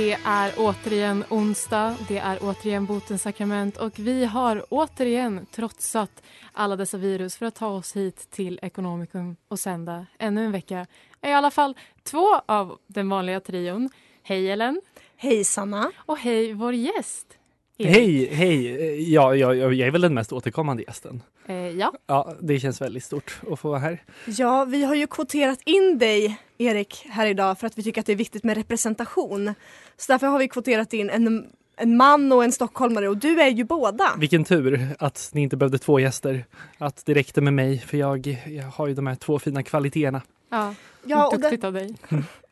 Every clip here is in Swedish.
Det är återigen onsdag, det är återigen botens sakrament och vi har återigen trotsat alla dessa virus för att ta oss hit till Ekonomikum och sända ännu en vecka. I alla fall två av den vanliga trion. Hej Ellen! Hej Sanna! Och hej vår gäst! Hej, hej! Ja, jag, jag är väl den mest återkommande gästen. Eh, ja, Ja, det känns väldigt stort att få vara här. Ja, vi har ju kvoterat in dig Erik här idag för att vi tycker att det är viktigt med representation. Så därför har vi kvoterat in en, en man och en stockholmare och du är ju båda. Vilken tur att ni inte behövde två gäster. Att det räckte med mig, för jag, jag har ju de här två fina kvaliteterna. ja. Ja, och duktigt det, av dig.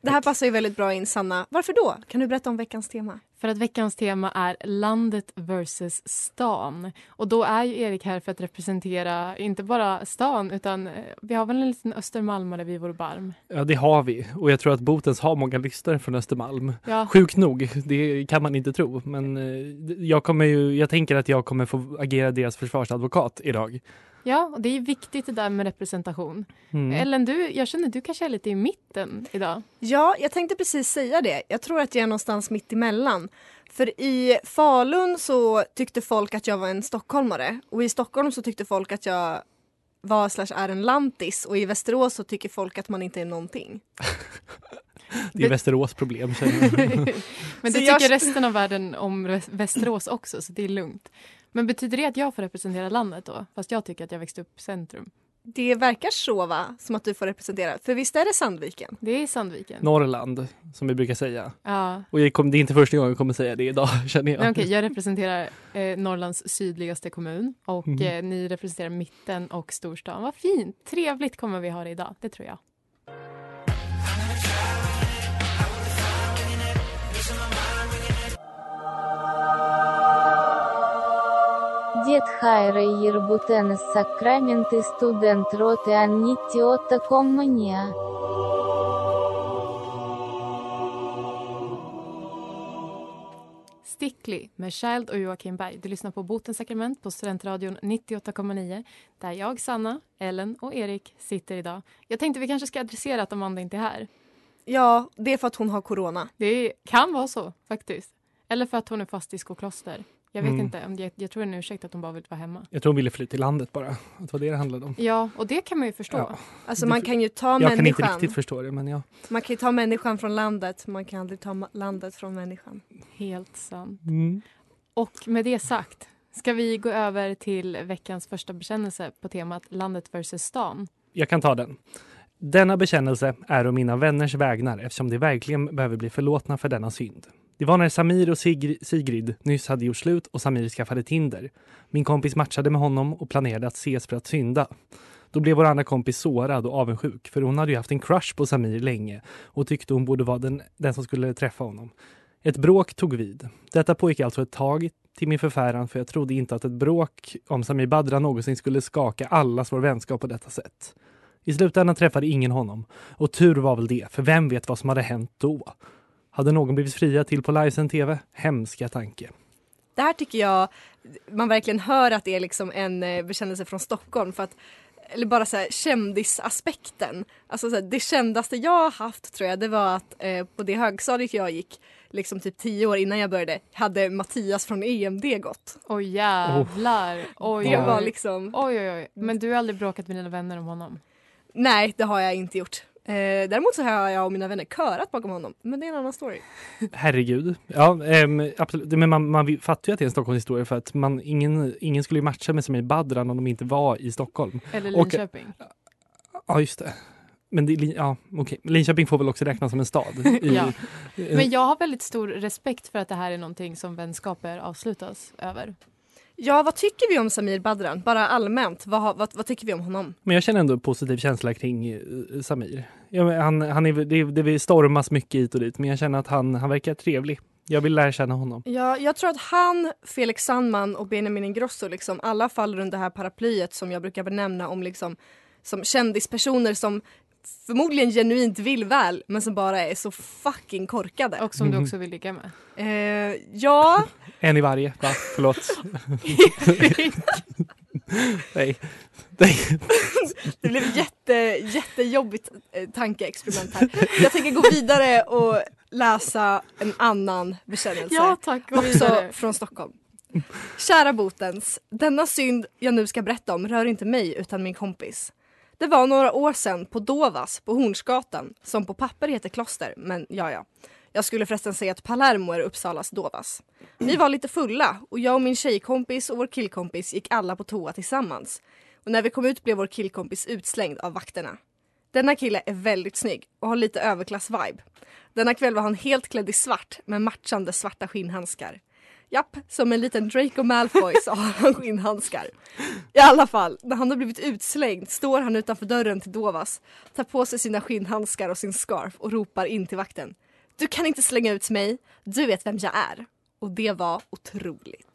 det här passar ju väldigt bra in Sanna. Varför då? Kan du berätta om veckans tema? För att veckans tema är landet versus stan. Och då är ju Erik här för att representera inte bara stan utan eh, vi har väl en liten östermalmare vid vår barm. Ja, det har vi. Och jag tror att Botens har många lyssnare från Östermalm. Ja, Sjukt nog, det kan man inte tro. Men eh, jag, kommer ju, jag tänker att jag kommer få agera deras försvarsadvokat idag. Ja och det är viktigt det där med representation. Mm. Ellen, du, jag känner att du kanske är lite i mitten idag. Ja, jag tänkte precis säga det. Jag tror att jag är någonstans mitt emellan. För i Falun så tyckte folk att jag var en stockholmare och i Stockholm så tyckte folk att jag var slash är en lantis och i Västerås så tycker folk att man inte är någonting. Det är Västerås problem. Men det jag- tycker resten av världen om Väs- Västerås också, så det är lugnt. Men betyder det att jag får representera landet då? Fast jag tycker att jag växte upp i centrum. Det verkar så va, som att du får representera. För visst är det Sandviken? Det är Sandviken. Norrland, som vi brukar säga. Ja. Och jag kom, det är inte första gången jag kommer säga det idag, känner jag. Okej, jag representerar eh, Norrlands sydligaste kommun och Mhm. eh, ni representerar mitten och storstan. Vad fint! Trevligt kommer vi ha det idag, det tror jag. Дед Хайра Ербутенес Сакраменты студент роты Аннитиота Коммуния. Stickly med Child och Joakim Berg. Du lyssnar på Botens sakrament på Studentradion 98,9 där jag, Sanna, Ellen och Erik sitter idag. Jag tänkte vi kanske ska adressera att Amanda inte är här. Ja, det är för att hon har corona. Det kan vara så faktiskt. Eller för att hon är fast i skokloster. Jag vet Mm. inte, om jag, jag tror det är en ursäkt att hon bara vill vara hemma. Jag tror hon ville fly till landet bara. Att det var det det handlade om. Ja, och det kan man ju förstå. Ja. Alltså Det- man kan ju ta Jag kan inte människan. riktigt förstå det, men ja. Man kan ju ta människan från landet, man kan aldrig ta landet från människan. Helt sant. Mm. Och med det sagt ska vi gå över till veckans första bekännelse på temat landet versus stan. Jag kan ta den. Denna bekännelse är om mina vänners vägnar eftersom de verkligen behöver bli förlåtna för denna synd. Det var när Samir och Sigri- Sigrid nyss hade gjort slut och Samir skaffade Tinder. Min kompis matchade med honom och planerade att ses för att synda. Då blev vår andra kompis sårad och avundsjuk för hon hade ju haft en crush på Samir länge och tyckte hon borde vara den, den som skulle träffa honom. Ett bråk tog vid. Detta pågick alltså ett tag till min förfäran för jag trodde inte att ett bråk om Samir Badra någonsin skulle skaka allas vår vänskap på detta sätt. I slutändan träffade ingen honom. Och tur var väl det, för vem vet vad som hade hänt då? Hade någon blivit fria till på livesänd tv? Hemska tanke. Det här tycker jag man verkligen hör att det är liksom en eh, bekännelse från Stockholm för att eller bara så här, kändisaspekten. Alltså så här, det kändaste jag har haft tror jag det var att eh, på det högstadiet jag gick liksom typ tio år innan jag började hade Mattias från EMD gått. Oj jävlar. Oj, Det var liksom, Oj, oj, oj. Men du har aldrig bråkat med dina vänner om honom? nej det har jag inte gjort. Eh, däremot så har jag och mina vänner körat bakom honom. Men det är en annan story. Herregud. Ja, ehm, absolut. Men man, man fattar ju att det är en Stockholmshistoria för att man, ingen, ingen skulle ju matcha med Samir Badran om de inte var i Stockholm. Eller Och- Linköping? Ja, just det. Men det, ja, okej. Linköping får väl också räknas som en stad. I, Ja. eh, Men jag har väldigt stor respekt för att det här är någonting som vänskaper avslutas över. Ja, vad tycker vi om Samir Badran? Bara allmänt, vad, vad, vad tycker vi om honom? Men jag känner ändå en positiv känsla kring eh, Samir. Ja, han, han är, det, det stormas mycket hit och dit, men jag känner att han, han verkar trevlig. Jag vill lära känna honom. Ja, jag tror att han, Felix Sandman och Benjamin Ingrosso liksom alla faller under det här paraplyet som jag brukar benämna om liksom som kändispersoner som förmodligen genuint vill väl men som bara är så fucking korkade. Och som du Mhm. också vill ligga med. Eh, ja, En i varje, va? Förlåt. Nej. Nej. det blev jätte, jättejobbigt eh, tankeexperiment här. Jag tänker gå vidare och läsa en annan bekännelse. Ja tack, gå också vidare. från Stockholm. Kära botens, denna synd jag nu ska berätta om rör inte mig utan min kompis. Det var några år sedan på Dovas på Hornsgatan, som på papper heter Kloster, men ja ja. Jag skulle förresten säga att Palermo är Uppsalas Dovas. Vi var lite fulla och jag och min tjejkompis och vår killkompis gick alla på toa tillsammans. Och när vi kom ut blev vår killkompis utslängd av vakterna. Denna kille är väldigt snygg och har lite överklass-vibe. Denna kväll var han helt klädd i svart med matchande svarta skinnhandskar. Japp, som en liten Draco Malfoy så har han skinnhandskar. I alla fall, när han har blivit utslängd står han utanför dörren till Dovas, tar på sig sina skinnhandskar och sin scarf och ropar in till vakten. Du kan inte slänga ut mig, du vet vem jag är. Och det var otroligt.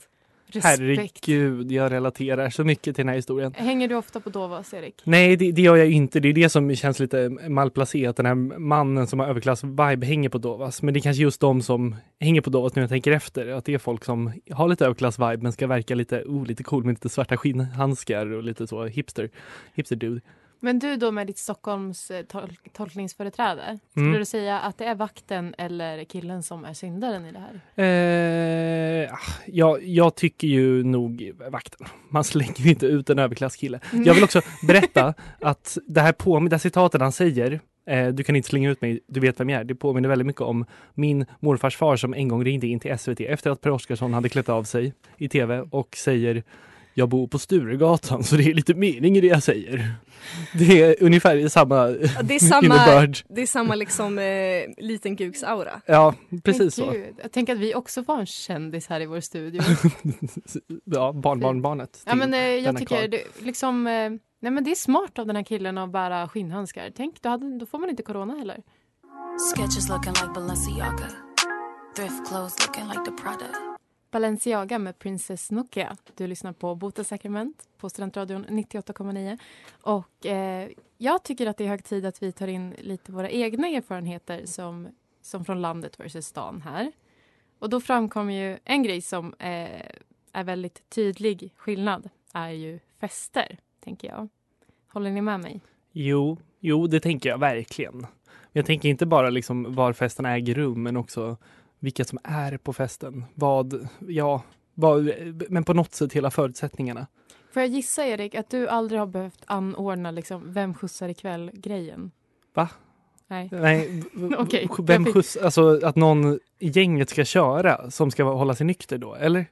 Respekt. Herregud, jag relaterar så mycket till den här historien. Hänger du ofta på Dovas Erik? Nej, det, det gör jag inte. Det är det som känns lite malplacerat. att Den här mannen som har överklass-vibe hänger på Dovas. Men det är kanske just de som hänger på Dovas nu jag tänker efter. Att det är folk som har lite överklass-vibe men ska verka lite, oh, lite cool med lite svarta skinnhandskar och lite så hipster. Hipster dude. Men du då med ditt Stockholms eh, tol- tolkningsföreträde. Skulle Mm. du säga att det är vakten eller killen som är syndaren i det här? Eh, ah, ja, jag tycker ju nog vakten. Man slänger inte ut en överklasskille. Jag vill också berätta att det här påminner, det här citatet han säger eh, du kan inte slänga ut mig, du vet vem jag är. Det påminner väldigt mycket om min morfars far som en gång ringde in till SVT efter att Per Oscarsson hade klätt av sig i tv och säger jag bor på Sturegatan så det är lite mening i det jag säger. Det är ungefär samma Ja, Det är samma, innebörd. det är samma liksom eh, liten kuks-aura. Ja, precis så. Jag tänker att vi också var en kändis här i vår studio. Ja, barnbarnbarnet. ja, men, eh, jag tycker det, liksom, eh, nej, men det är smart av den här killen att bära skinnhandskar. Tänk, då, hade, då får man inte corona heller. Sketches looking like Balenciaga. Thrift clothes looking like the Prada. Balenciaga med Princess Nokia. Du lyssnar på Bota Sakrament på Studentradion 98,9. Och eh, jag tycker att det är hög tid att vi tar in lite våra egna erfarenheter som, som från landet versus stan här. Och då framkommer ju en grej som eh, är väldigt tydlig skillnad är ju fester, tänker jag. Håller ni med mig? Jo, jo, det tänker jag verkligen. Jag tänker inte bara liksom var festen äger rum, men också vilka som är på festen. Vad, ja, vad, men på något sätt hela förutsättningarna. Får jag gissa, Erik, att du aldrig har behövt anordna liksom, vem skjutsar ikväll-grejen? Va? Nej. Nej, Okej, vem fick- skjuts, alltså att någon i gänget ska köra som ska hålla sig nykter då, eller?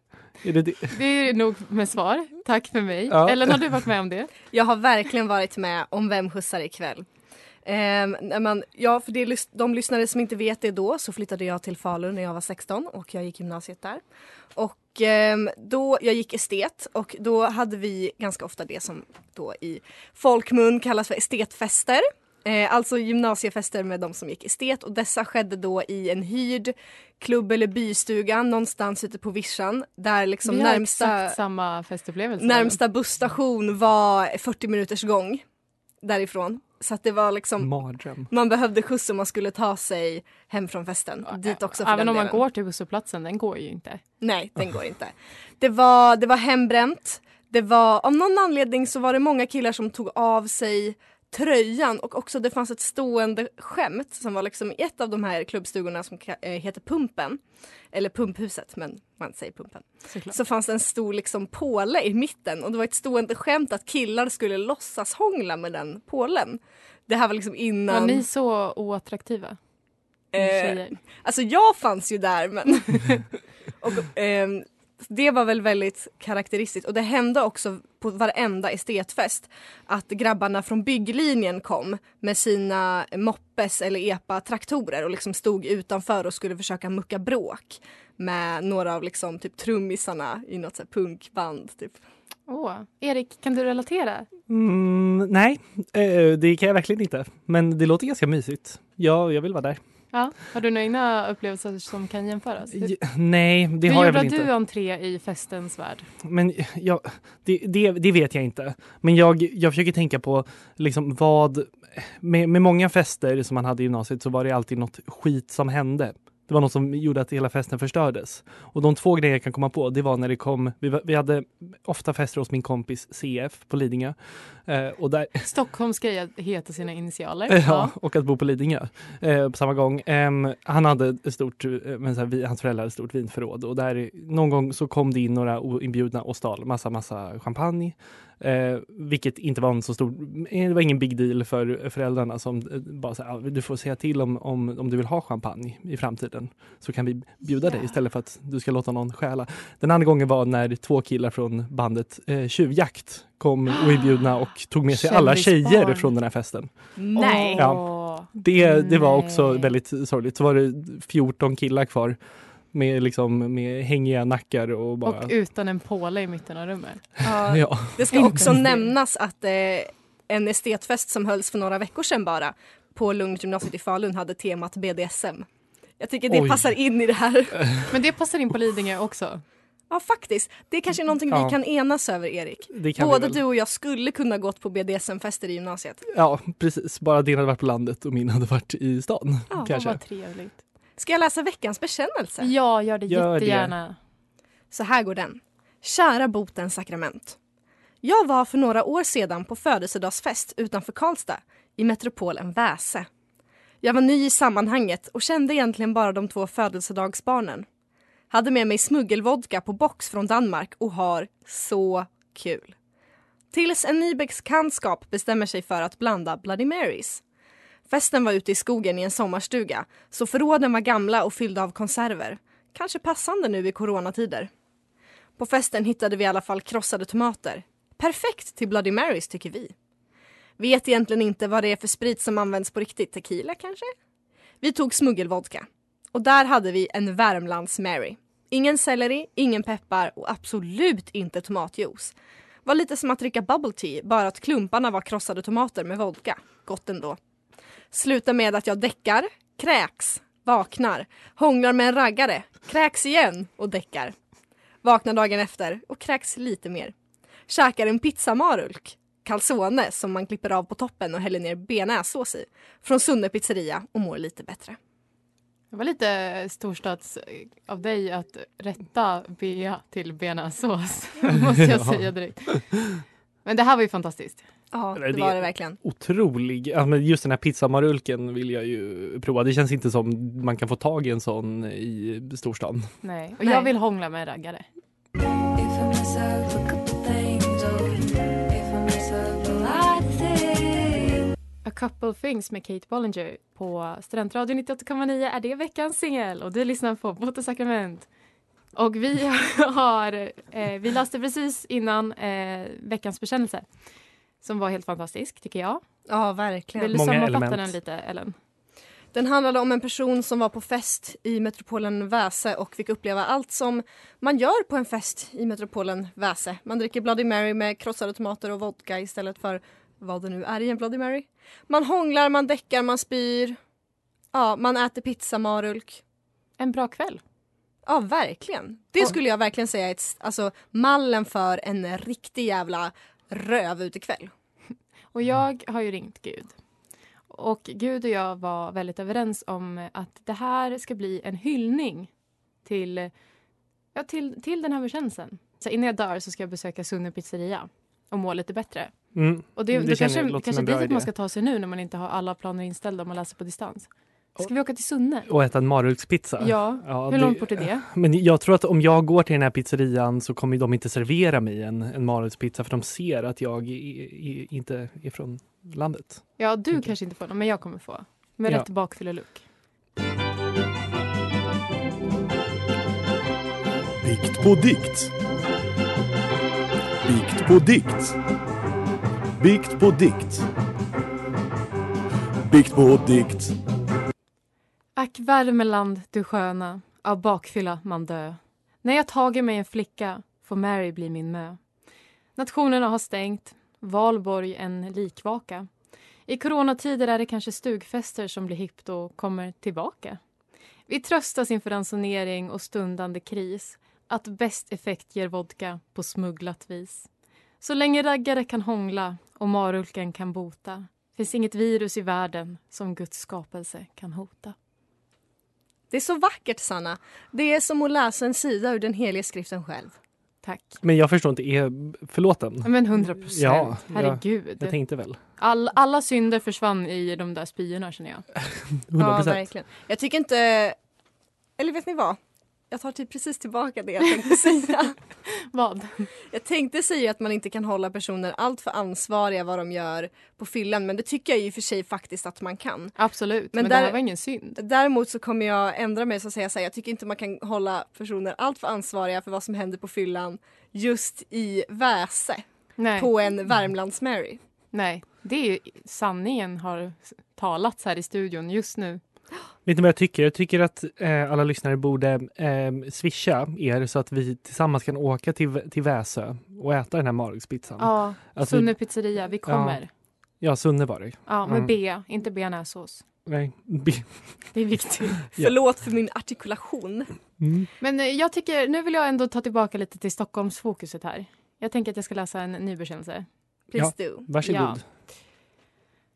Är det det? Det är nog med svar. Tack för mig. Ja. Ellen, har du varit med om det? Jag har verkligen varit med om Vem skjutsar ikväll. När man, ja, för det, de lyssnare som inte vet det då så flyttade jag till Falun när jag var 16 och jag gick gymnasiet där. Och ehm, då, jag gick estet och då hade vi ganska ofta det som då i folkmun kallas för estetfester. Eh, alltså gymnasiefester med de som gick estet och dessa skedde då i en hyrd klubb eller bystuga någonstans ute på vischan där liksom närmsta. Närmsta busstation var 40 minuters gång. Därifrån. Så att det var liksom, Mardröm. man behövde skjuts om man skulle ta sig hem från festen. Dit också Även om man delen. går till busshållplatsen, den går ju inte. Nej, den går inte. Det var, det var hembränt. Det var, av någon anledning så var det många killar som tog av sig tröjan och också det fanns ett stående skämt som var liksom i ett av de här klubbstugorna som eh, heter Pumpen. Eller Pumphuset, men man säger Pumpen. Såklart. Så fanns det en stor liksom påle i mitten och det var ett stående skämt att killar skulle låtsas hångla med den pålen. Det här var liksom innan... Var ni så oattraktiva? Eh. Alltså jag fanns ju där men och, ehm, det var väl väldigt karaktäristiskt och det hände också på varenda estetfest att grabbarna från bygglinjen kom med sina moppes eller epa-traktorer och liksom stod utanför och skulle försöka mucka bråk med några av liksom typ trummisarna i något så här punkband. Typ. Åh, Erik, kan du relatera? Mm, nej, eh, det kan jag verkligen inte. Men det låter ganska mysigt. Ja, jag vill vara där. Ja. Har du några egna upplevelser som kan jämföras? J- nej, det Hur har jag gjorde väl inte. du entré i festens värld? Men jag, det, det, det vet jag inte. Men jag, jag försöker tänka på liksom vad... Med, med många fester som man hade i gymnasiet så var det alltid något skit som hände. Det var något som gjorde att hela festen förstördes. Och de två grejer jag kan komma på, det var när det kom... Vi, vi hade ofta fester hos min kompis CF på Lidingö. Eh, och där, Stockholms grej att heta sina initialer. Ja, och att bo på Lidingö eh, på samma gång. Em, han hade ett stort, eh, men så här, vi, hans föräldrar hade ett stort vinförråd och där någon gång så kom det in några oinbjudna och stal massa, massa champagne. Eh, vilket inte var en så stor, eh, det var ingen big deal för föräldrarna som eh, bara här, "Ja, du får säga till om, om, om du vill ha champagne i framtiden. Så kan vi bjuda dig istället för att du ska låta någon stjäla. Den andra gången var när två killar från bandet eh, Tjuvjakt kom oinbjudna och tog med sig alla tjejer från den här festen. Nej! Ja. Det, det var också väldigt sorgligt. Så var det 14 killar kvar med, liksom, med hängiga nackar och bara... Och utan en påle i mitten av rummet. Ja, ja. Det ska också nämnas att eh, en estetfest som hölls för några veckor sedan bara på Lugnet i Falun hade temat BDSM. Jag tycker det Oj. passar in i det här. Men det passar in på Lidingö också. Ja faktiskt. Det är kanske någonting Ja. vi kan enas över Erik. Både du och jag skulle kunna gått på BDSM-fester i gymnasiet. Ja, precis. Bara din hade varit på landet och min hade varit i stan. Ja, kanske. Vad trevligt. Ska jag läsa veckans bekännelse? Ja, gör det Gör det. jättegärna. Så här går den. Kära botens sakrament. Jag var för några år sedan på födelsedagsfest utanför Karlstad i metropolen Väse. Jag var ny i sammanhanget och kände egentligen bara de två födelsedagsbarnen. Hade med mig smuggelvodka på box från Danmark och har så kul. Tills en ny bekantskap bestämmer sig för att blanda Bloody Marys. Festen var ute i skogen i en sommarstuga, så förråden var gamla och fyllda av konserver. Kanske passande nu i coronatider. På festen hittade vi i alla fall krossade tomater. Perfekt till Bloody Marys tycker vi. Vet egentligen inte vad det är för sprit som används på riktigt. Tequila kanske? Vi tog smuggelvodka. Och där hade vi en Värmlands Mary. Ingen selleri, ingen peppar och absolut inte tomatjuice. Var lite som att dricka bubble tea, bara att klumparna var krossade tomater med vodka. Gott ändå. Slutar med att jag däckar, kräks, vaknar, hånglar med en raggare, kräks igen och däckar. Vaknar dagen efter och kräks lite mer. Käkar en pizzamarulk, calzone som man klipper av på toppen och häller ner bearnaisesås i. Från Sunne pizzeria och mår lite bättre. Det var lite storstads av dig att rätta bea till bearnaisesås. måste jag Ja. säga direkt. Men det här var ju fantastiskt. Ja, det det- var det verkligen. Otrolig. Ja, men just den här pizzamarulken vill jag ju prova. Det känns inte som man kan få tag i en sån i storstan. Nej. Och Nej. jag vill hångla med raggare. A couple things, oh, things. Med Kate Bollinger på Studentradion 98,9 är det veckans singel och du lyssnar på Bote Sakrament. Och vi har, eh, vi läste precis innan eh, veckans bekännelse som var helt fantastisk tycker jag. Ja, Vill verkligen. du Många sammanfatta element. den lite Ellen? Den handlade om en person som var på fest i metropolen Väse och fick uppleva allt som man gör på en fest i metropolen Väse. Man dricker Bloody Mary med krossade tomater och vodka istället för vad det nu är i en Bloody Mary. Man hånglar, man däckar, man spyr. Ja, man äter pizza, marulk. En bra kväll. Ja, verkligen. Det skulle jag verkligen säga är ett, alltså, mallen för en riktig jävla röv utekväll. Och jag har ju ringt Gud. Och Gud och jag var väldigt överens om att det här ska bli en hyllning till, ja, till, till den här bekännelsen. Så innan jag dör så ska jag besöka Sunne pizzeria och må lite bättre. Mm. Och det, Det det, känner kanske, kanske bra dit man ska ta sig nu när man inte har alla planer inställda och man läser på distans. Ska vi åka till Sunne? Och äta en marulkspizza. Ja, hur långt bort är det? Men jag tror att om jag går till den här pizzerian så kommer de inte servera mig en, en marulspizza för de ser att jag i, i, inte är från landet. Ja, du kanske inte får den, men jag kommer få. Med Ja. rätt bakfylleluck. Bikt på dikt. Bikt på dikt. Bikt på dikt. Bikt på dikt. Ack Värmeland, du sköna, av bakfylla man dö. När jag tager mig en flicka får Mary bli min mö. Nationerna har stängt, valborg en likvaka. I coronatider är det kanske stugfester som blir hippt och kommer tillbaka. Vi tröstas inför ransonering och stundande kris att bäst effekt ger vodka på smugglat vis. Så länge raggare kan hångla och marulken kan bota finns inget virus i världen som Guds skapelse kan hota. Det är så vackert Sanna. Det är som att läsa en sida ur den heliga skriften själv. Tack. Men jag förstår inte, är förlåten? Ja, Men 100 procent. Ja, Herregud. Jag, jag tänkte väl. All, alla synder försvann i de där spyorna känner jag. 100 Ja, procent. verkligen. Jag tycker inte... Eller vet ni vad? Jag tar typ precis tillbaka det jag tänkte säga. vad? Jag tänkte säga att man inte kan hålla personer allt för ansvariga vad de gör på fyllan men det tycker jag i och för sig faktiskt att man kan. Absolut, men, Men det där- här var ingen synd. Däremot så kommer jag ändra mig så att säga så här, jag tycker inte man kan hålla personer allt för ansvariga för vad som händer på fyllan just i Väse Nej. på en Värmlands-Mary. Nej, det är sanningen har talats här i studion just nu. Vet ni vad jag tycker? Jag tycker att eh, alla lyssnare borde eh, swisha er så att vi tillsammans kan åka till, till Väsö och äta den här marulkspizzan. Ja, Alltså, Sunne pizzeria, vi kommer. Ja, Sunne var det. Ja, med Mm. B, inte bearnaisesås. Nej. B. Det är viktigt. Ja. Förlåt för min artikulation. Mm. Men eh, jag tycker, nu vill jag ändå ta tillbaka lite till Stockholmsfokuset här. Jag tänker att jag ska läsa en ny bekännelse. Please Ja, do. Varsågod. Ja.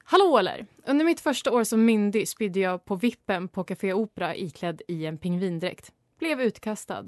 Hallå eller! Under mitt första år som myndig spydde jag på vippen på Café Opera iklädd i en pingvindräkt. Blev utkastad.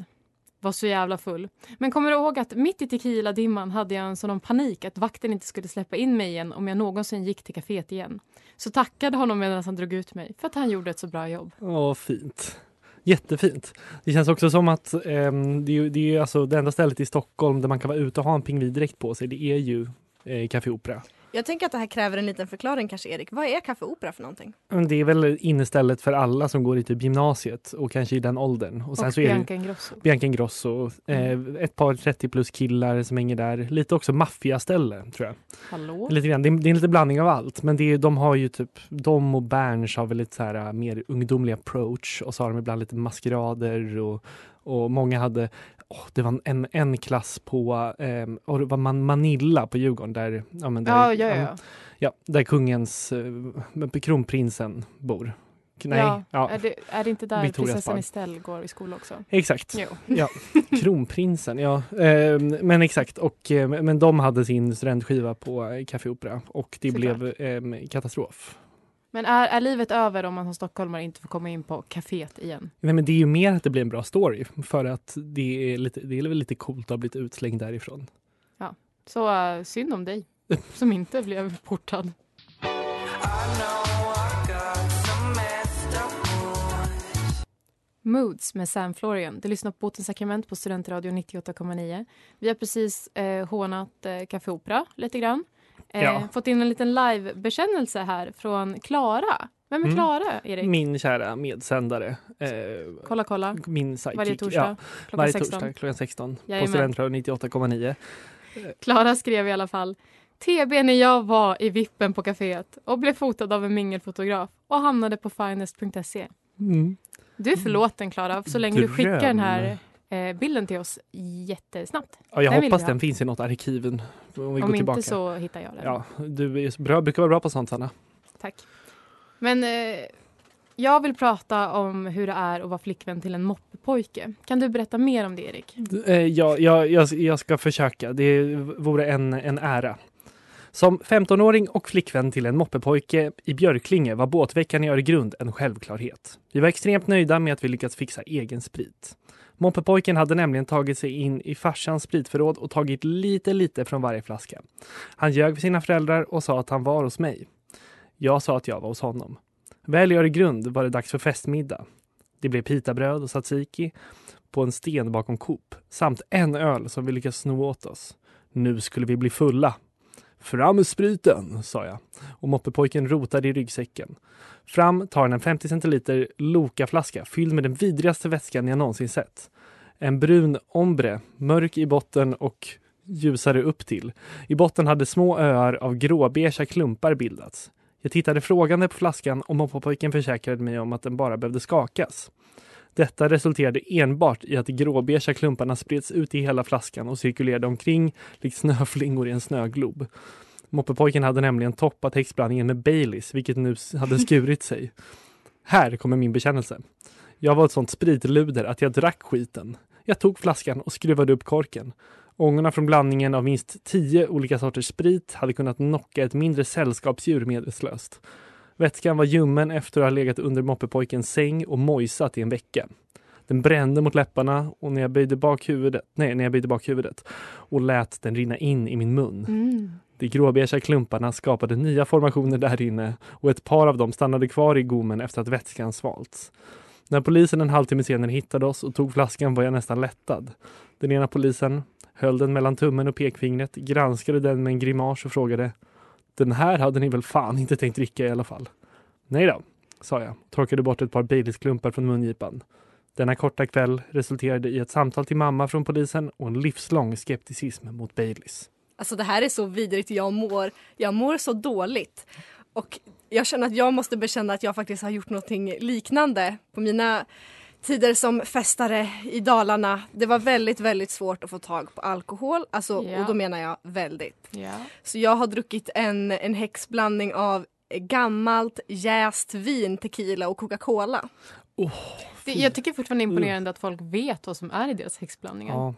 Var så jävla full. Men kommer du ihåg att mitt i tequila-dimman hade jag en sådan panik att vakten inte skulle släppa in mig igen om jag någonsin gick till kaféet igen. Så tackade honom medan han drog ut mig för att han gjorde ett så bra jobb. Åh, fint. Jättefint. Det känns också som att eh, det, är, det är alltså det enda stället i Stockholm där man kan vara ute och ha en pingvindräkt på sig. Det är ju eh, Café Opera. Jag tänker att det här kräver en liten förklaring kanske Erik. Vad är Café Opera för någonting? Det är väl innestället för alla som går i typ gymnasiet och kanske i den åldern. Och sen Och så är det Bianca Ingrosso. Bianca Ingrosso, eh, ett par 30 plus killar som hänger där. Lite också maffiaställe tror jag. Hallå? Lite grann. Det, är, det är en liten blandning av allt. Men det är, de har ju typ, de och Berns har väl lite så här äh, mer ungdomlig approach och så har de ibland lite maskerader och, och många hade åh, det var en, en klass på eh, och det var man Manilla på Djurgården där, ja, men där, Ja, ja, ja. ja, där kungens, eh, kronprinsen bor. Nej, ja. ja. Är, det, är det inte där Victorias prinsessan barn. Estelle går i skola också? Exakt. Jo. Ja, kronprinsen, ja. Eh, men exakt, och, eh, men de hade sin studentskiva på eh, Café Opera och det Såklart. blev eh, katastrof. Men är, är livet över om man som stockholmare inte får komma in på kaféet igen? Nej, men det är ju mer att det blir en bra story för att det är, lite, det är väl lite coolt att ha blivit utslängd därifrån. Så uh, synd om dig som inte blev portad. Moods med Sam Florian. Du lyssnar på Botens sakrament på Studentradion 98,9. Vi har precis eh, hånat eh, Café Opera lite grann. Eh, Ja. Fått in en liten live-bekännelse här från Klara. Vem är Mm. Klara, Erik? Min kära medsändare. Eh, Kolla, kolla. Min sidekick. Varje torsdag Ja, klockan varje 16. torsdag klockan 16 på Jajamän. Studentradion 98,9. Klara skrev i alla fall TB när jag var i vippen på kaféet och blev fotad av en mingelfotograf och hamnade på finest.se. Mm. Du är förlåten Klara, så länge du skickar den här Dröm. Bilden till oss jättesnabbt. Ja, jag Den hoppas den finns i något arkiven. Om vi Om går inte tillbaka. så hittar jag den. Ja, du är bra, brukar vara bra på sånt Sanna. Tack. Men eh, jag vill prata om hur det är att vara flickvän till en moppepojke. Kan du berätta mer om det Erik? Eh, ja, jag, jag, jag ska försöka. Det vore en, en ära. Som 15-åring och flickvän till en moppepojke i Björklinge var båtveckan i Öregrund en självklarhet. Vi var extremt nöjda med att vi lyckats fixa egen sprit. Moppepojken hade nämligen tagit sig in i farsans spritförråd och tagit lite lite från varje flaska. Han ljög för sina föräldrar och sa att han var hos mig. Jag sa att jag var hos honom. Väl i Öregrund var det dags för festmiddag. Det blev pitabröd och tzatziki på en sten bakom Coop samt en öl som vi lyckades sno åt oss. Nu skulle vi bli fulla. Fram med spriten, sa jag och moppepojken rotade i ryggsäcken. Fram tar han en 50 centiliter Loka-flaska fylld med den vidrigaste vätskan jag någonsin sett. En brun ombre, mörk i botten och ljusare upp till. I botten hade små öar av gråbeiga klumpar bildats. Jag tittade frågande på flaskan och moppepojken försäkrade mig om att den bara behövde skakas. Detta resulterade enbart i att de gråbeiga klumparna spreds ut i hela flaskan och cirkulerade omkring likt snöflingor i en snöglob. Moppepojken hade nämligen toppat häxblandningen med Baileys, vilket nu hade skurit sig. Här kommer min bekännelse. Jag var ett sånt spritluder att jag drack skiten. Jag tog flaskan och skruvade upp korken. Ångorna från blandningen av minst tio olika sorters sprit hade kunnat knocka ett mindre sällskapsdjur medvetslöst. Vätskan var ljummen efter att ha legat under moppepojkens säng och mojsat i en vecka. Den brände mot läpparna och när jag böjde bak huvudet, nej, när jag böjde bak huvudet och lät den rinna in i min mun. Mm. De gråbeiga klumparna skapade nya formationer där inne och ett par av dem stannade kvar i gommen efter att vätskan svalts. När polisen en halvtimme senare hittade oss och tog flaskan var jag nästan lättad. Den ena polisen höll den mellan tummen och pekfingret, granskade den med en grimas och frågade den här hade ni väl fan inte tänkt dricka i alla fall? Nej då, sa jag torkade bort ett par Baileys-klumpar från mungipan. Denna korta kväll resulterade i ett samtal till mamma från polisen och en livslång skepticism mot Baileys. Alltså det här är så vidrigt, jag mår, jag mår så dåligt. Och jag känner att jag måste bekänna att jag faktiskt har gjort någonting liknande på mina tider som festare i Dalarna. Det var väldigt, väldigt svårt att få tag på alkohol. Alltså, Ja. Och då menar jag väldigt. Ja. Så jag har druckit en, en häxblandning av gammalt jäst vin, tequila och Coca-Cola. Det, jag tycker fortfarande det är imponerande att folk vet vad som är i deras häxblandningar. Ja,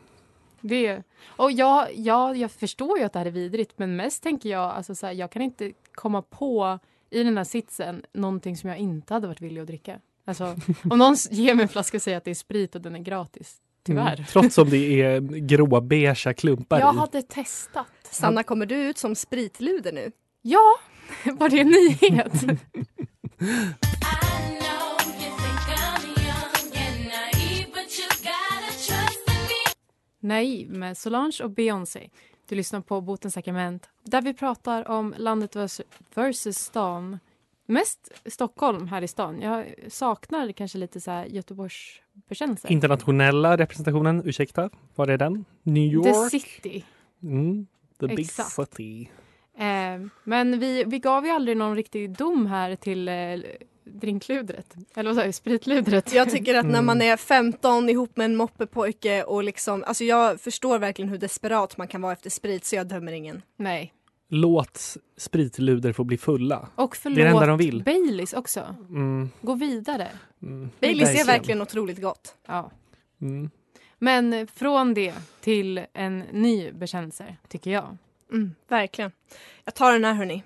Det, och jag, jag, jag förstår ju att det här är vidrigt men mest tänker jag alltså så här, jag kan inte komma på i den här sitsen någonting som jag inte hade varit villig att dricka. Alltså, om någon ger mig en flaska och säger att det är sprit och den är gratis. Tyvärr. Mm, trots om det är gråbeiga klumpar Jag i. hade testat. Sanna, kommer du ut som spritluder nu? Ja, var det en nyhet? Naiv med Solange och Beyoncé. Du lyssnar på Botens sakrament där vi pratar om landet vers- versus stan. Mest Stockholm här i stan. Jag saknar kanske lite så här Göteborgs bekännelse. Internationella representationen, ursäkta, var är den? New York? The City. Mm, the big Exakt. city. Eh, men vi, vi gav ju aldrig någon riktig dom här till eh, drinkludret. Eller vad sa jag? Spritludret. Jag tycker att när Mm. man är 15 ihop med en moppepojke och liksom, alltså jag förstår verkligen hur desperat man kan vara efter sprit så jag dömer ingen. Nej. Låt spritluder få bli fulla. Och förlåt Det är det enda de vill. Baileys också. Mm, Gå vidare. mm, Baileys är verkligen. otroligt gott. Ja. Mm. Men från det till en ny bekännelse, tycker jag. Mm, verkligen. Jag tar den här hörni.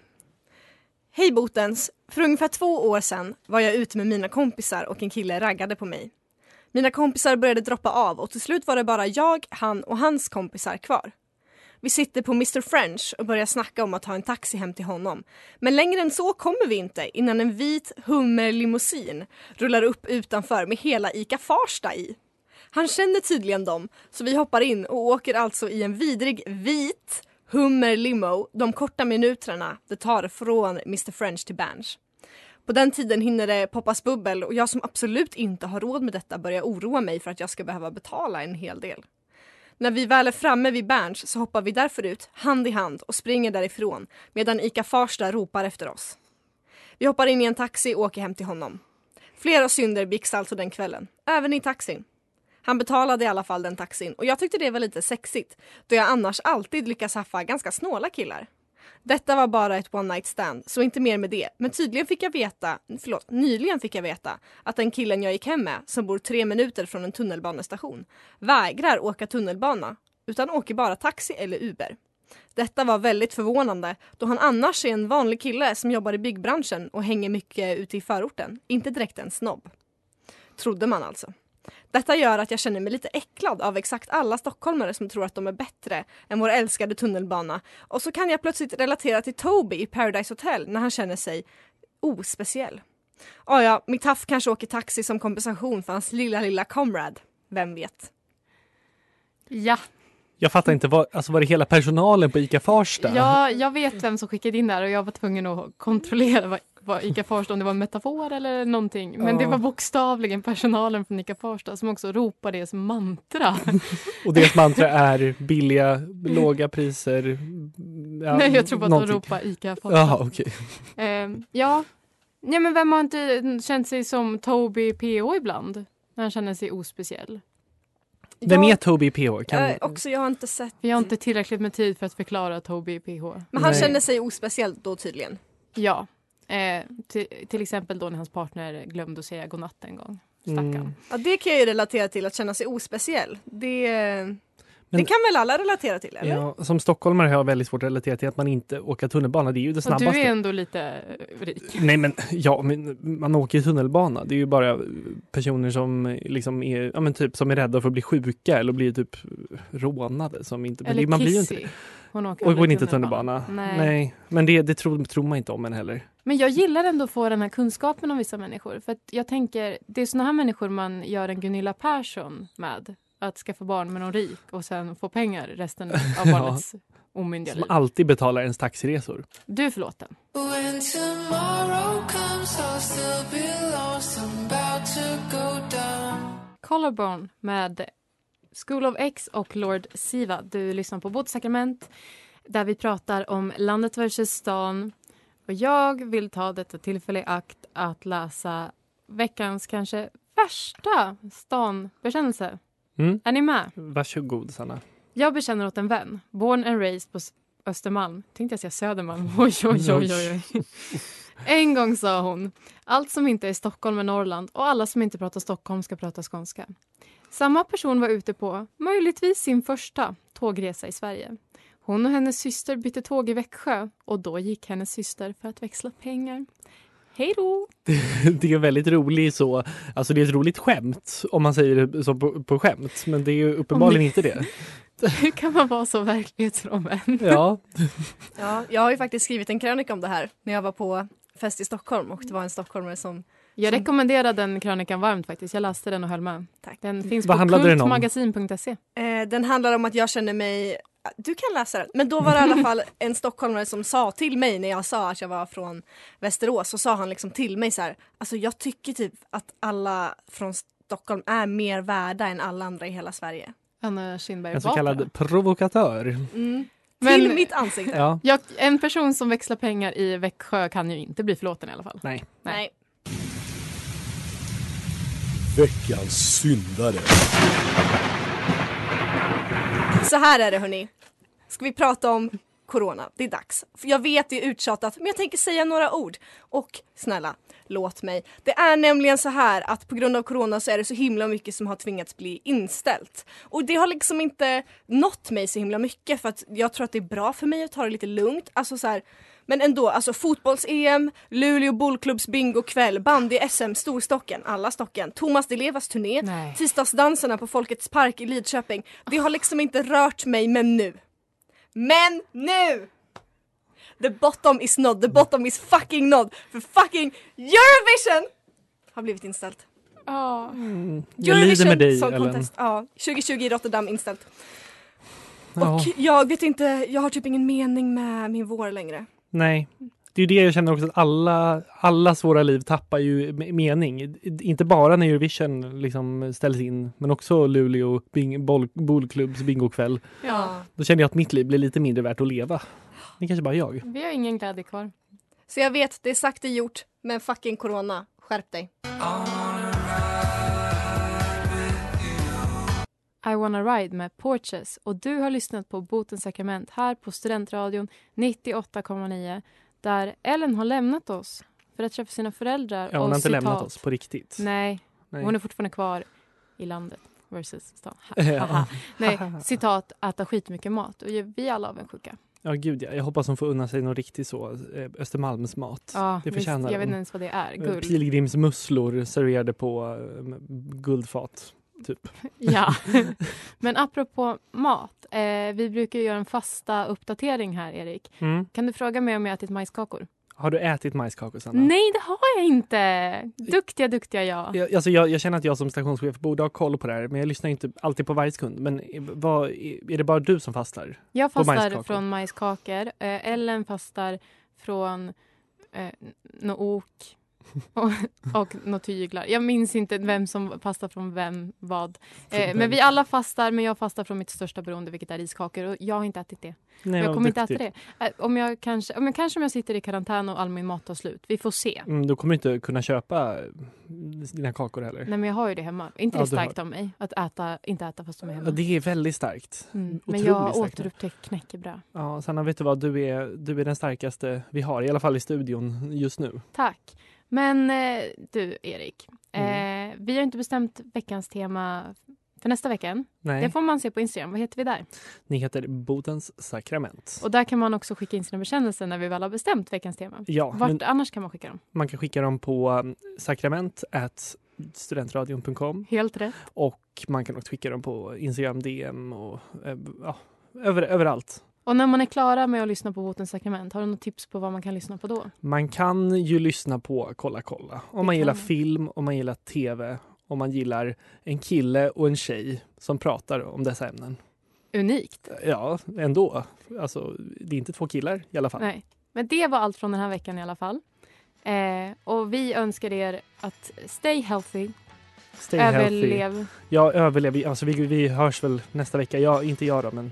Hej Botens! För ungefär två år sedan var jag ute med mina kompisar och en kille raggade på mig. Mina kompisar började droppa av och till slut var det bara jag, han och hans kompisar kvar. Vi sitter på Mr French och börjar snacka om att ta en taxi hem till honom. Men längre än så kommer vi inte innan en vit hummerlimousin rullar upp utanför med hela ICA Farsta i. Han känner tydligen dem, så vi hoppar in och åker alltså i en vidrig vit hummerlimo de korta minuterna det tar från Mr French till Berns. På den tiden hinner det poppas bubbel och jag som absolut inte har råd med detta börjar oroa mig för att jag ska behöva betala en hel del. När vi väl är framme vid Berns så hoppar vi därför ut hand i hand och springer därifrån medan ICA Farsta ropar efter oss. Vi hoppar in i en taxi och åker hem till honom. Flera synder begicks alltså den kvällen, även i taxin. Han betalade i alla fall den taxin och jag tyckte det var lite sexigt då jag annars alltid lyckas haffa ganska snåla killar. Detta var bara ett one night stand, så inte mer med det. Men tydligen fick jag veta, förlåt, nyligen fick jag veta att den killen jag gick hem med, som bor tre minuter från en tunnelbanestation, vägrar åka tunnelbana, utan åker bara taxi eller Uber. Detta var väldigt förvånande då han annars är en vanlig kille som jobbar i byggbranschen och hänger mycket ute i förorten. Inte direkt en snobb. Trodde man alltså. Detta gör att jag känner mig lite äcklad av exakt alla stockholmare som tror att de är bättre än vår älskade tunnelbana. Och så kan jag plötsligt relatera till Toby i Paradise Hotel när han känner sig ospeciell. Oh ja, mitt haff kanske åker taxi som kompensation för hans lilla, lilla comrade. Vem vet? Ja, Jag fattar inte, var, alltså var det hela personalen på ICA Farsta? ja, jag vet vem som skickade in det här och jag var tvungen att kontrollera vad, vad ICA Farsta, om det var en metafor eller någonting. Men det Ja. var bokstavligen personalen från ICA Farsta som också ropade det som mantra. Och deras mantra är billiga, låga priser. Ja, Nej, jag tror bara att de ropar ICA Farsta. Jaha, okej. Ehm, ja. ja, men vem har inte känt sig som Toby PO ibland? När han känner sig ospeciell. Vem Jag- är Toby PH? Kan... Eh, också, jag har inte sett. Vi har inte tillräckligt med tid för att förklara Toby PH. Men han Nej. känner sig ospeciell då tydligen. Ja. Eh, till, till exempel då när hans partner glömde att säga godnatt en gång. Stackarn. Mm. Ja, det kan jag ju relatera till, att känna sig ospeciell. Det, det Men- kan väl alla relatera till, eller? Ja, som stockholmare har jag väldigt svårt att relatera till att man inte åker tunnelbana. Det är ju det Och snabbaste. du är ändå lite eh, rik. Nej men ja, men man åker ju tunnelbana. Det är ju bara personer som liksom är, ja men typ som är rädda för att bli sjuka eller bli typ rånade som inte, Eller det, man blir ju inte det. Hon åker Och går inte tunnelbana. Nej. men det, det tror, tror man inte om en heller. Men jag gillar ändå att få den här kunskapen om vissa människor. För att jag tänker, det är såna här människor man gör en Gunilla Persson med. Att skaffa barn med någon rik och sen få pengar resten av Ja. barnets omyndiga Som liv. alltid betalar ens taxiresor. Du är förlåten. When tomorrow comes, I'll still be lost. I'm about to go down. Collarbone med School of X och Lord Siva. Du lyssnar på Båtsakrament där vi pratar om landet versus stan. Och jag vill ta detta tillfälle i akt att läsa veckans kanske värsta stanbekännelse. Mm. Är ni med? Varsågod Sanna. Jag bekänner åt en vän, born and raised på Östermalm. Tänkte jag säga Södermalm. Oj, oj, oj. oj. En gång sa hon, allt som inte är Stockholm är Norrland och alla som inte pratar Stockholm ska prata skånska. Samma person var ute på, möjligtvis sin första, tågresa i Sverige. Hon och hennes syster bytte tåg i Växjö och då gick hennes syster för att växla pengar. Hej då! Det är väldigt roligt så, alltså det är ett roligt skämt om man säger det så på, på skämt. Men det är ju uppenbarligen inte det. Hur kan man vara så verklighetsfrånvänd? Ja, Ja, jag har ju faktiskt skrivit en krönika om det här när jag var på fest i Stockholm och det var en stockholmare som... Jag rekommenderar den krönikan varmt faktiskt. Jag läste den och höll med. Tack. Den finns Vad på handlade den kultmagasin.se. Eh, den handlar om att jag känner mig... Du kan läsa den. Men då var det i alla fall en stockholmare som sa till mig när jag sa att jag var från Västerås så sa han liksom till mig så här. Alltså jag tycker typ att alla från Stockholm är mer värda än alla andra i hela Sverige. Anna Kinberg en så kallad provokatör. Mm. Men- Till mitt ansikte. Ja, Jag, en person som växlar pengar i Växjö kan ju inte bli förlåten i alla fall. nej. Nej. Veckans syndare. Så här är det hörni. Ska vi prata om corona? Det är dags. För jag vet det är uttjatat men jag tänker säga några ord. Och snälla, låt mig. Det är nämligen så här att på grund av corona så är det så himla mycket som har tvingats bli inställt. Och det har liksom inte nått mig så himla mycket för att jag tror att det är bra för mig att ta det lite lugnt. Alltså så här, men ändå, alltså fotbolls-EM, Luleå bollklubbs bingokväll, bandy-SM, Storstocken, alla stocken, Thomas Di Levas turné, Nej. tisdagsdanserna på Folkets park i Lidköping. Det har liksom inte rört mig, men nu. Men nu! The bottom is not, the bottom is fucking not. För fucking Eurovision har blivit inställt. Ja. Jag lider med dig Song Ellen. Contest, ja, 2020 i Rotterdam inställt. Ja, Och jag vet inte, jag har typ ingen mening med min vår längre. Nej. Det är ju det jag känner också att alla, allas våra liv tappar ju me- mening. Inte bara när Eurovision liksom ställs in, men också Luleå bing, boll, bollklubbs bingokväll. ja. Då känner jag att mitt liv blir lite mindre värt att leva. Det är kanske bara jag. Vi har ingen glädje kvar. Så jag vet, det är sagt är gjort, men fucking corona, skärp dig. I wanna ride med Porches och du har lyssnat på Botens sakrament här på Studentradion 98,9 där Ellen har lämnat oss för att träffa sina föräldrar Ja, hon och har inte citat. lämnat oss på riktigt. Nej, Nej. hon är fortfarande kvar i landet. versus stan. Nej, citat, äta skitmycket mat. Och vi är alla avundsjuka. Ja, gud ja. Jag hoppas hon får unna sig någon riktigt så eh, Östermalmsmat. Ja, det visst, förtjänar jag vet inte ens vad det är. Eh, Guld. Pilgrimsmusslor serverade på eh, guldfat, typ. Ja. Men apropå mat. Eh, vi brukar göra en fasta uppdatering här, Erik. Mm. Kan du fråga mig om jag ätit majskakor? Har du ätit majskakor, Sanna? Nej, det har jag inte. Duktiga, duktiga jag. Jag, alltså jag, jag känner att jag som stationschef borde ha koll på det här, men jag lyssnar inte alltid på varje sekund. Men vad, är det bara du som fastar? Jag fastar majskakor? från majskakor. Eh, Ellen fastar från eh, något ok och, och några tyglar. Jag minns inte vem som fastar från vem vad. Eh, men vi alla fastar, men jag fastar från mitt största beroende, vilket är riskakor. Och jag har inte ätit det. Nej, jag kommer inte äta duktigt. det. Eh, om jag kanske, om jag kanske om jag sitter i karantän och all min mat tar slut. Vi får se. Mm, då kommer du inte kunna köpa eh, dina kakor heller. Nej, men jag har ju det hemma. inte Ja, det du har starkt av mig att äta, inte äta fast de är hemma. Ja, det är väldigt starkt. Mm. Men jag starkt. återupptäckt knäckebröd. Ja, Sanna, vet du vad? Du är, du är den starkaste vi har, i alla fall i studion just nu. Tack. Men eh, du, Erik. Mm. Eh, vi har inte bestämt veckans tema för nästa vecka. Det får man se på Instagram. Vad heter vi där? Ni heter Bodens sakrament. Och där kan man också skicka in sina bekännelser när vi väl har bestämt veckans tema. Ja, Vart annars kan man skicka dem? Man kan skicka dem på um, sakrament studentradion.com Helt rätt. och man kan också skicka dem på Instagram DM och eh, ja, över, överallt. Och när man är klara med att lyssna på Botens sakrament, har du något tips på vad man kan lyssna på då? Man kan ju lyssna på Kolla kolla om man gillar film, om man gillar tv, om man gillar en kille och en tjej som pratar om dessa ämnen. Unikt. Ja, ändå. Alltså, det är inte två killar i alla fall. Nej. Men det var allt från den här veckan i alla fall. Eh, och vi önskar er att stay healthy. Stay healthy. Överlev. Ja, överlev. Alltså, vi, vi hörs väl nästa vecka. Ja, inte jag då, men